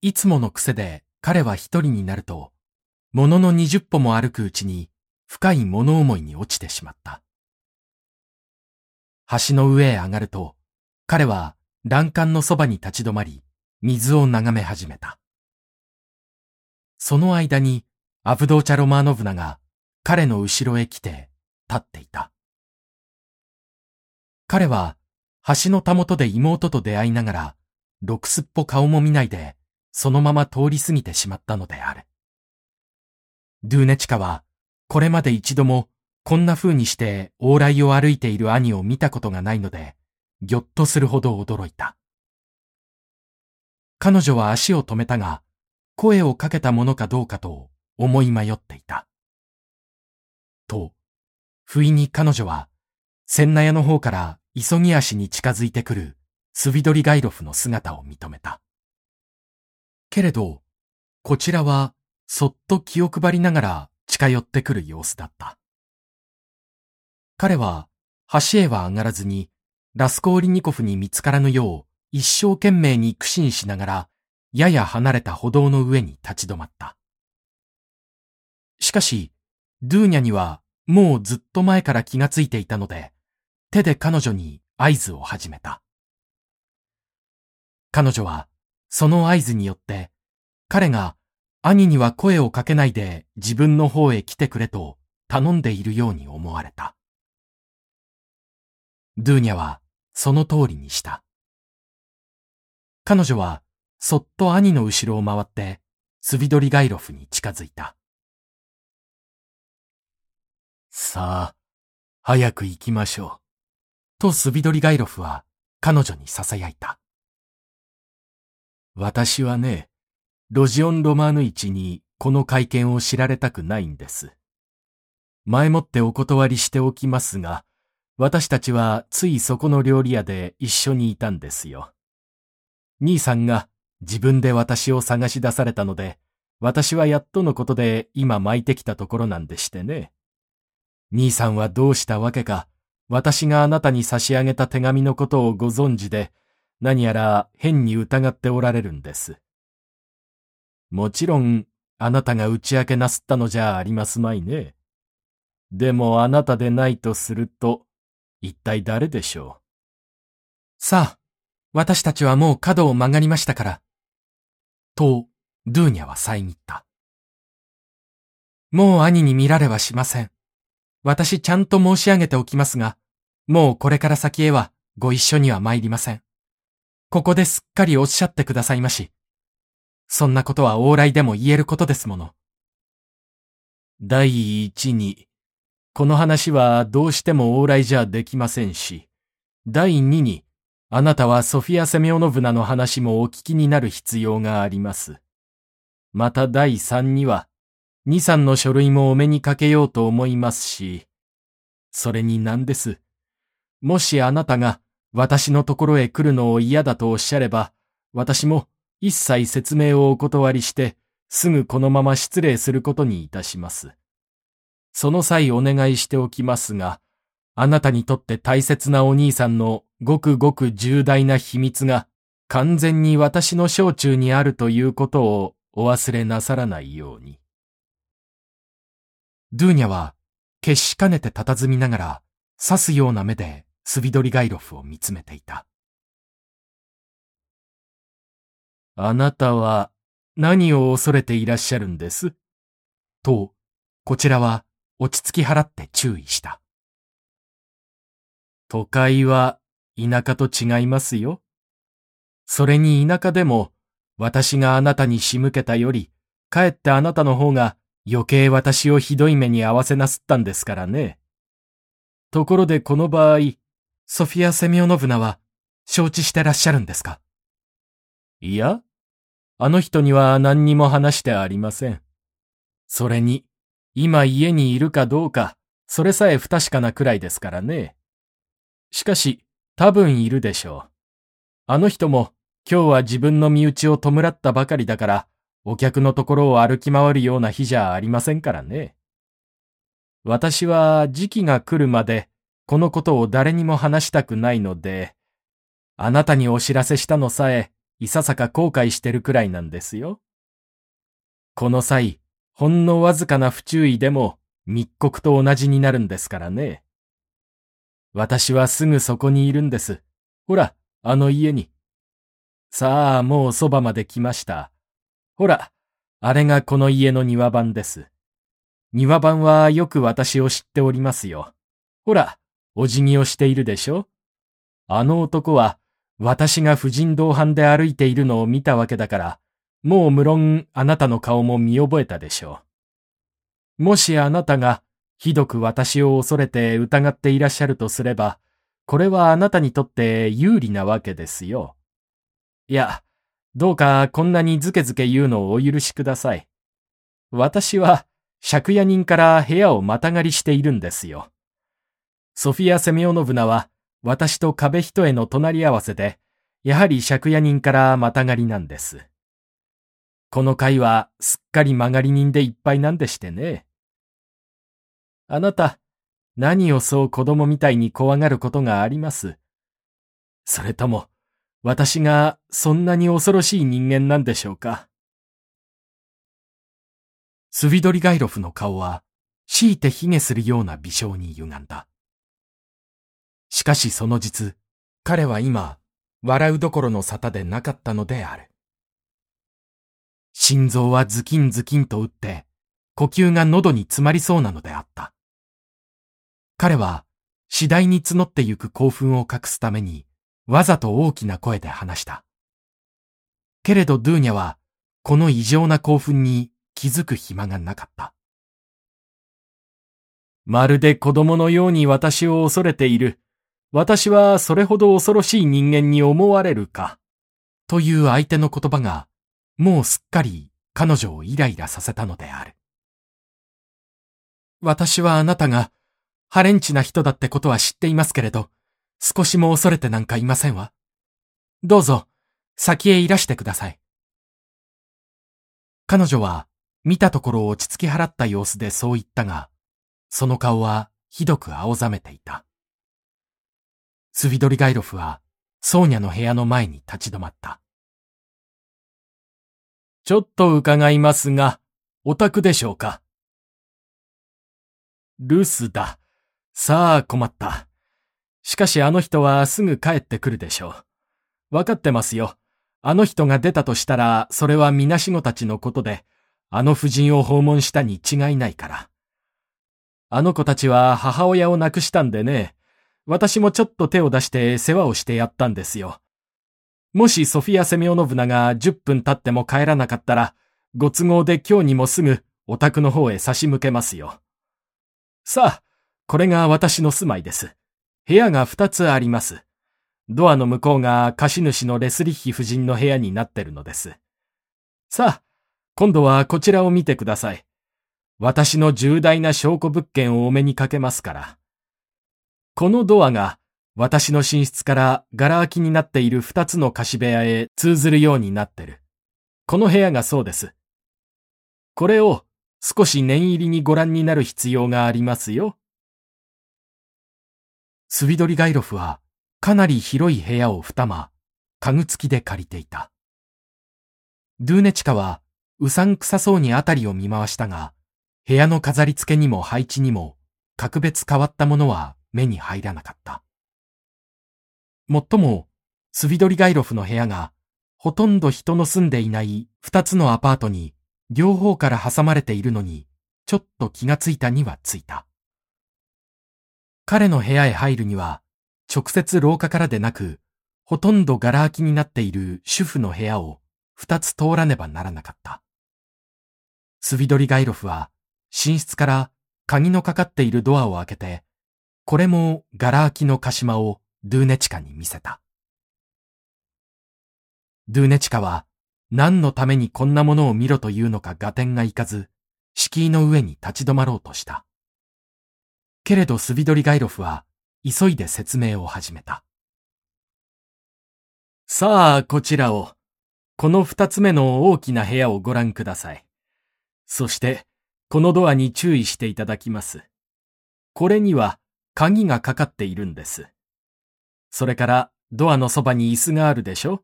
いつもの癖で彼は一人になると、ものの二十歩も歩くうちに深い物思いに落ちてしまった。橋の上へ上がると、彼は欄干のそばに立ち止まり、水を眺め始めた。その間に、アブドーチャ・ロマーノブナが彼の後ろへ来て立っていた。彼は橋のたもとで妹と出会いながら、ろくすっぽ顔も見ないで、そのまま通り過ぎてしまったのである。ドゥーネチカは、これまで一度もこんな風にして往来を歩いている兄を見たことがないので、ぎょっとするほど驚いた。彼女は足を止めたが、声をかけたものかどうかと思い迷っていた。と、不意に彼女は、千納屋の方から急ぎ足に近づいてくるスビドリガイロフの姿を認めた。けれど、こちらはそっと気を配りながら近寄ってくる様子だった。彼は橋へは上がらずに、ラスコーリニコフに見つからぬよう一生懸命に苦心しながら、やや離れた歩道の上に立ち止まった。しかし、ドゥーニャにはもうずっと前から気がついていたので、手で彼女に合図を始めた。彼女は、その合図によって、彼が兄には声をかけないで自分の方へ来てくれと頼んでいるように思われた。ドゥーニャはその通りにした。彼女はそっと兄の後ろを回ってスビドリガイロフに近づいた。さあ、早く行きましょう。とスビドリガイロフは彼女に囁いた。私はね、ロジオン・ロマーヌ市にこの会見を知られたくないんです。前もってお断りしておきますが、私たちはついそこの料理屋で一緒にいたんですよ。兄さんが自分で私を探し出されたので、私はやっとのことで今巻いてきたところなんでしてね。兄さんはどうしたわけか、私があなたに差し上げた手紙のことをご存知で、何やら変に疑っておられるんです。もちろん、あなたが打ち明けなすったのじゃありますまいね。でもあなたでないとすると、一体誰でしょう？さあ、私たちはもう角を曲がりましたから。と、ドゥーニャは遮った。もう兄に見られはしません。私ちゃんと申し上げておきますが、もうこれから先へはご一緒には参りません。ここですっかりおっしゃってくださいまし。そんなことは往来でも言えることですもの。第一に、この話はどうしても往来じゃできませんし、第二に、あなたはソフィア・セメオノブナの話もお聞きになる必要があります。また第三には、二三の書類もお目にかけようと思いますし、それに何です。もしあなたが私のところへ来るのを嫌だとおっしゃれば、私も一切説明をお断りして、すぐこのまま失礼することにいたします。その際お願いしておきますが、あなたにとって大切なお兄さんのごくごく重大な秘密が完全に私の小中にあるということをお忘れなさらないように。ドゥーニャは決しかねて佇みながら刺すような目でスビドリガイロフを見つめていた。あなたは何を恐れていらっしゃるんです？と、こちらは落ち着き払って注意した。都会は田舎と違いますよ。それに田舎でも私があなたに仕向けたより、かえってあなたの方が余計私をひどい目に遭わせなすったんですからね。ところでこの場合、ソフィア・セミオノブナは承知してらっしゃるんですか？いや、あの人には何にも話してありません。それに、今家にいるかどうか、それさえ不確かなくらいですからね。しかし、多分いるでしょう。あの人も、今日は自分の身内を弔ったばかりだから、お客のところを歩き回るような日じゃありませんからね。私は時期が来るまで、このことを誰にも話したくないので、あなたにお知らせしたのさえ、いささか後悔してるくらいなんですよ。この際、ほんのわずかな不注意でも密告と同じになるんですからね。私はすぐそこにいるんです。ほら、あの家に。さあ、もうそばまで来ました。ほら、あれがこの家の庭番です。庭番はよく私を知っておりますよ。ほら、お辞儀をしているでしょ？あの男は、私が婦人同伴で歩いているのを見たわけだから、もう無論あなたの顔も見覚えたでしょう。もしあなたがひどく私を恐れて疑っていらっしゃるとすれば、これはあなたにとって有利なわけですよ。いや、どうかこんなにずけずけ言うのをお許しください。私は借家人から部屋をまたがりしているんですよ。ソフィア・セミオノブナは私と壁一重の隣り合わせで、やはり借家人からまたがりなんです。この階はすっかり曲がり人でいっぱいなんでしてね。あなた、何をそう子供みたいに怖がることがあります？それとも、私がそんなに恐ろしい人間なんでしょうか？スビドリガイロフの顔は、強いて卑下するような微笑に歪んだ。しかしその実、彼は今、笑うどころの沙汰でなかったのである。心臓はズキンズキンと打って、呼吸が喉に詰まりそうなのであった。彼は、次第に募ってゆく興奮を隠すために、わざと大きな声で話した。けれどドゥーニャは、この異常な興奮に気づく暇がなかった。まるで子供のように私を恐れている。私はそれほど恐ろしい人間に思われるか。という相手の言葉が、もうすっかり彼女をイライラさせたのである。私はあなたが、ハレンチな人だってことは知っていますけれど、少しも恐れてなんかいませんわ。どうぞ、先へいらしてください。彼女は、見たところ落ち着き払った様子でそう言ったが、その顔はひどく青ざめていた。スビドリガイロフは、ソーニャの部屋の前に立ち止まった。ちょっと伺いますが、お宅でしょうか留守だ。さあ困った。しかしあの人はすぐ帰ってくるでしょう。わかってますよ。あの人が出たとしたら、それは皆しごたちのことで、あの夫人を訪問したに違いないから。あの子たちは母親を亡くしたんでね、私もちょっと手を出して世話をしてやったんですよ。もしソフィア・セミオノブナが10分経っても帰らなかったら、ご都合で今日にもすぐお宅の方へ差し向けますよ。さあ、これが私の住まいです。部屋が二つあります。ドアの向こうが貸主のレスリッヒ夫人の部屋になってるのです。さあ、今度はこちらを見てください。私の重大な証拠物件をお目にかけますから。このドアが私の寝室からガラ空きになっている二つの貸し部屋へ通ずるようになってる。この部屋がそうです。これを少し念入りにご覧になる必要がありますよ。スビドリガイロフはかなり広い部屋を二間、家具付きで借りていた。ドゥーネチカはうさんくさそうにあたりを見回したが、部屋の飾り付けにも配置にも格別変わったものは目に入らなかった。もっとも、スビドリガイロフの部屋がほとんど人の住んでいない二つのアパートに両方から挟まれているのに、ちょっと気がついたにはついた。彼の部屋へ入るには、直接廊下からでなく、ほとんどガラ空きになっている主婦の部屋を二つ通らねばならなかった。スビドリガイロフは寝室から鍵のかかっているドアを開けて、これもガラ空きのカシマをドゥーネチカに見せた。ドゥーネチカは何のためにこんなものを見ろというのか合点がいかず、敷居の上に立ち止まろうとした。けれどスビドリガイロフは急いで説明を始めた。さあ、こちらを。この二つ目の大きな部屋をご覧ください。そして、このドアに注意していただきます。これには鍵がかかっているんです。それから、ドアのそばに椅子があるでしょ？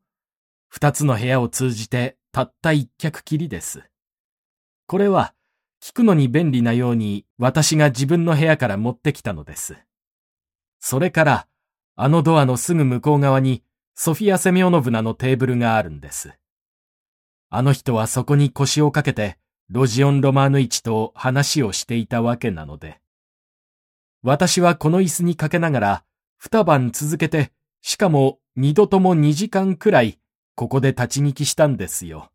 二つの部屋を通じてたった一脚きりです。これは、聞くのに便利なように私が自分の部屋から持ってきたのです。それから、あのドアのすぐ向こう側にソフィア・セミオノブナのテーブルがあるんです。あの人はそこに腰をかけてロジオン・ロマーヌ市と話をしていたわけなので。私はこの椅子にかけながら二晩続けて、しかも二度とも二時間くらいここで立ち聞きしたんですよ。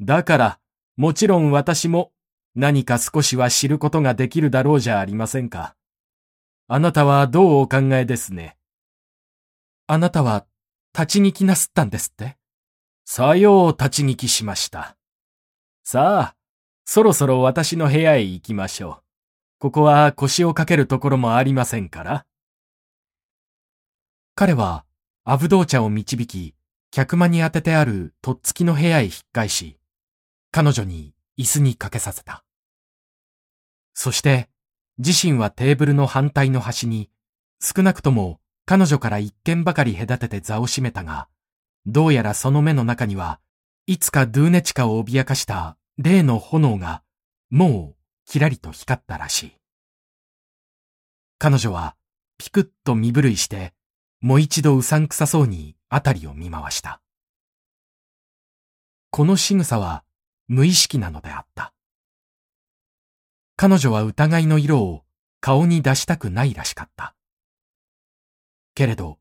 だから、もちろん私も何か少しは知ることができるだろうじゃありませんか。あなたはどうお考えですね？あなたは立ち聞きなすったんですって？さよう立ち聞きしました。さあ、そろそろ私の部屋へ行きましょう。ここは腰をかけるところもありませんから。彼は、アブドー茶を導き、客間に当ててあるとっつきの部屋へ引っ返し、彼女に椅子にかけさせた。そして、自身はテーブルの反対の端に、少なくとも彼女から一軒ばかり隔てて座を占めたが、どうやらその目の中には、いつかドゥーネチカを脅かした例の炎が、もうキラリと光ったらしい。彼女は、ピクッと身震いして、もう一度うさんくさそうに辺りを見回した。この仕草は無意識なのであった。彼女は疑いの色を顔に出したくないらしかった。けれど、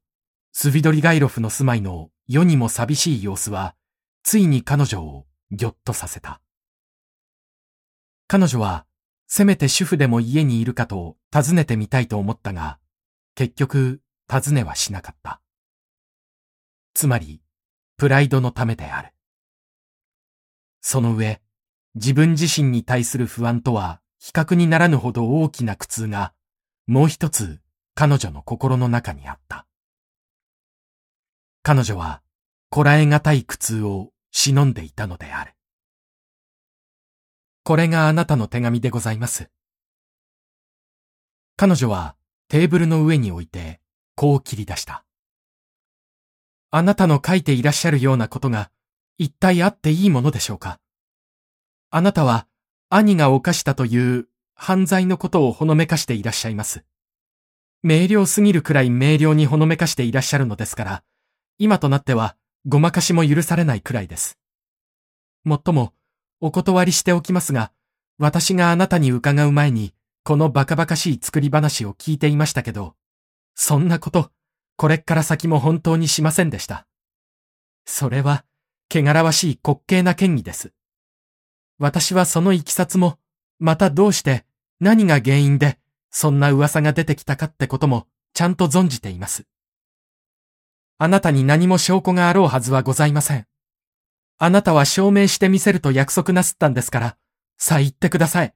スビドリガイロフの住まいの世にも寂しい様子は、ついに彼女をぎょっとさせた。彼女は、せめて主婦でも家にいるかと尋ねてみたいと思ったが、結局、尋ねはしなかった。つまり、プライドのためである。その上、自分自身に対する不安とは比較にならぬほど大きな苦痛が、もう一つ彼女の心の中にあった。彼女は、こらえがたい苦痛を忍んでいたのである。これがあなたの手紙でございます。彼女はテーブルの上に置いて、こう切り出した。あなたの書いていらっしゃるようなことが、一体あっていいものでしょうか？あなたは、兄が犯したという犯罪のことをほのめかしていらっしゃいます。明瞭すぎるくらい明瞭にほのめかしていらっしゃるのですから、今となってはごまかしも許されないくらいです。もっとも、お断りしておきますが、私があなたに伺う前に、このバカバカしい作り話を聞いていましたけど、そんなこと、これから先も本当にしませんでした。それは、汚らわしい滑稽な権威です。私はそのいきさつも、またどうして、何が原因で、そんな噂が出てきたかってことも、ちゃんと存じています。あなたに何も証拠があろうはずはございません。あなたは証明してみせると約束なすったんですから、さあ言ってください。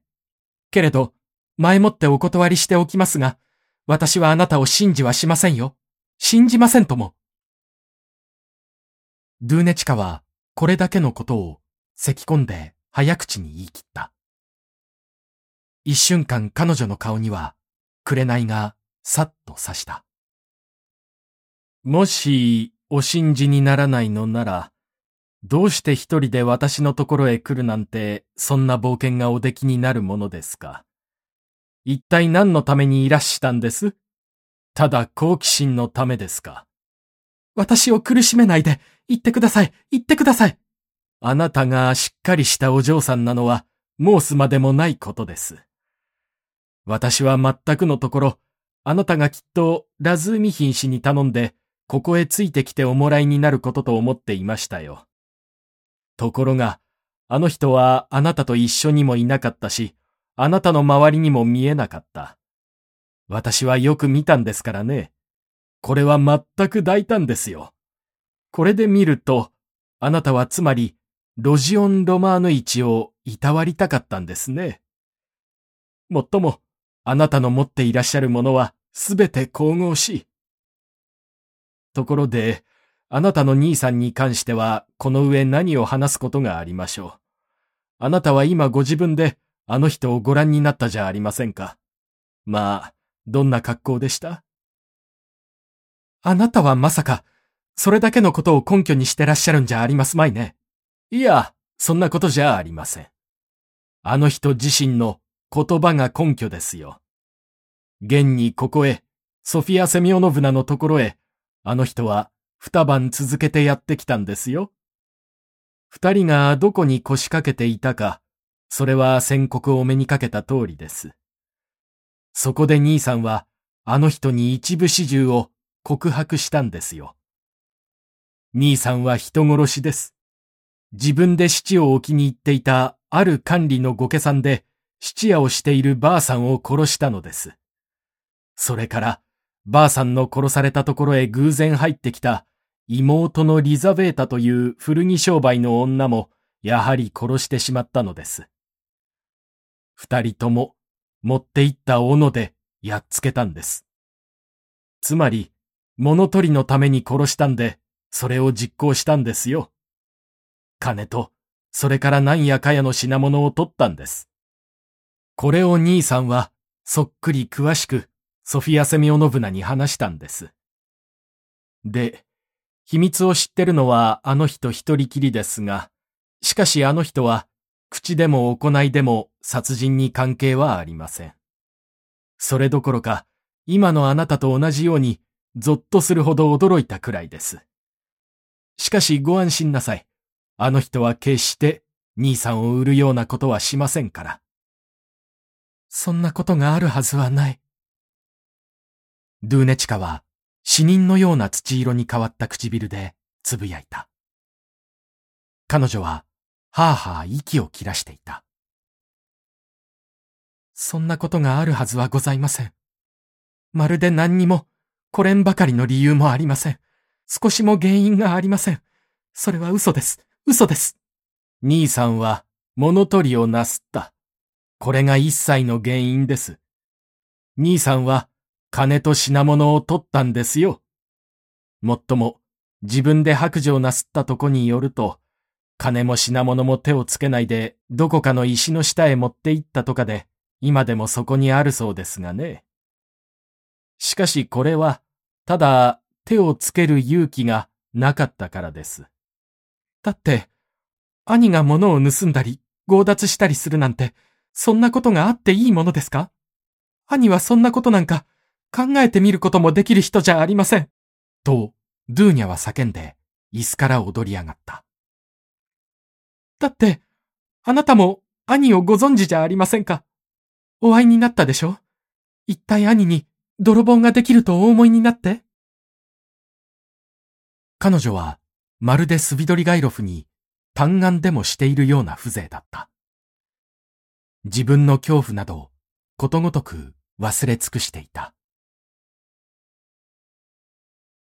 けれど、前もってお断りしておきますが、私はあなたを信じはしませんよ。信じませんとも。ドゥーネチカは、これだけのことを、咳き込んで早口に言い切った。一瞬間彼女の顔には、紅がさっと刺した。もし、お信じにならないのなら、どうして一人で私のところへ来るなんて、そんな冒険がおできになるものですか？一体何のためにいらしたんです？ただ好奇心のためですか？私を苦しめないで、言ってください、言ってください。あなたがしっかりしたお嬢さんなのは、申すまでもないことです。私は全くのところ、あなたがきっとラズーミヒン氏に頼んで、ここへついてきておもらいになることと思っていましたよ。ところが、あの人はあなたと一緒にもいなかったし、あなたの周りにも見えなかった。私はよく見たんですからね。これは全く大胆ですよ。これで見ると、あなたはつまり、ロジオン・ロマーヌ市をいたわりたかったんですね。もっとも、あなたの持っていらっしゃるものはすべて神々しい。ところで、あなたの兄さんに関しては、この上何を話すことがありましょう。あなたは今ご自分で、あの人をご覧になったじゃありませんか。まあ、どんな格好でした？あなたはまさか、それだけのことを根拠にしてらっしゃるんじゃありますまいね。いや、そんなことじゃありません。あの人自身の言葉が根拠ですよ。現にここへ、ソフィア・セミオノブナのところへ、あの人は二晩続けてやってきたんですよ。二人がどこに腰掛けていたか、それは宣告を目にかけた通りです。そこで兄さんは、あの人に一部始終を告白したんですよ。兄さんは人殺しです。自分で七を置きに行っていたある管理の御家さんで七夜をしているばあさんを殺したのです。それから、ばあさんの殺されたところへ偶然入ってきた妹のリザベータという古着商売の女もやはり殺してしまったのです。二人とも持って行った斧でやっつけたんです。つまり、物取りのために殺したんで、それを実行したんですよ。金と、それから何やかやの品物を取ったんです。これを兄さんは、そっくり詳しく、ソフィア・セミオノブナに話したんです。で、秘密を知ってるのはあの人一人きりですが、しかしあの人は、口でも行いでも殺人に関係はありません。それどころか、今のあなたと同じように、ぞっとするほど驚いたくらいです。しかしご安心なさい。あの人は決して兄さんを売るようなことはしませんから。そんなことがあるはずはない。ドゥーネチカは死人のような土色に変わった唇でつぶやいた。彼女は、はあはあ息を切らしていた。そんなことがあるはずはございません。まるで何にも、これんばかりの理由もありません。少しも原因がありません。それは嘘です。嘘です。兄さんは物取りをなすった。これが一切の原因です。兄さんは金と品物を取ったんですよ。もっとも自分で白状なすったとこによると、金も品物も手をつけないでどこかの石の下へ持って行ったとかで、今でもそこにあるそうですがね。しかしこれは、ただ手をつける勇気がなかったからです。だって、兄が物を盗んだり、強奪したりするなんて、そんなことがあっていいものですか？兄はそんなことなんか考えてみることもできる人じゃありません。と、ドゥーニャは叫んで、椅子から踊り上がった。だって、あなたも兄をご存知じゃありませんかお会いになったでしょ？一体兄に泥棒ができるとお思いになって彼女は、まるでスビドリガイロフに、嘆願でもしているような風情だった。自分の恐怖など、ことごとく忘れ尽くしていた。